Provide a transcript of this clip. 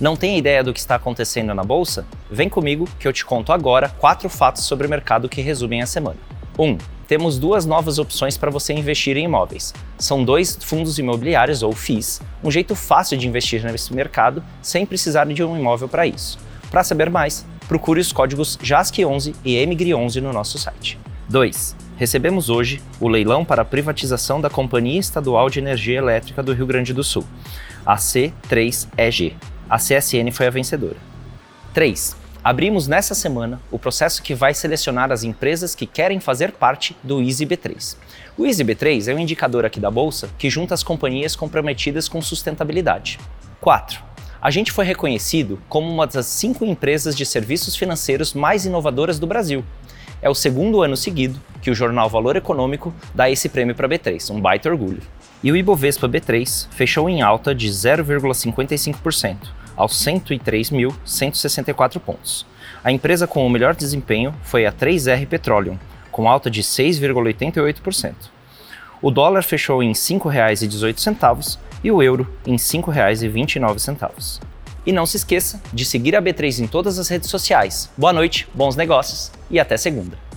Não tem ideia do que está acontecendo na bolsa? Vem comigo que eu te conto agora quatro fatos sobre o mercado que resumem a semana. 1. Um, temos duas novas opções para você investir em imóveis. São dois fundos imobiliários ou FIIs, um jeito fácil de investir nesse mercado sem precisar de um imóvel para isso. Para saber mais, procure os códigos JASC11 e EMIGRI11 no nosso site. 2. Recebemos hoje o leilão para a privatização da Companhia Estadual de Energia Elétrica do Rio Grande do Sul, a C3EG. A CSN foi a vencedora. 3. Abrimos nessa semana o processo que vai selecionar as empresas que querem fazer parte do EasyB3. O EasyB3 é um indicador aqui da bolsa que junta as companhias comprometidas com sustentabilidade. 4. A gente foi reconhecido como uma das cinco empresas de serviços financeiros mais inovadoras do Brasil. É o segundo ano seguido que o jornal Valor Econômico dá esse prêmio para a B3, um baita orgulho. E o Ibovespa B3 fechou em alta de 0,55%, aos 103.164 pontos. A empresa com o melhor desempenho foi a 3R Petroleum, com alta de 6,88%. O dólar fechou em R$ 5,18 e o euro em R$ 5,29. E não se esqueça de seguir a B3 em todas as redes sociais. Boa noite, bons negócios e até segunda.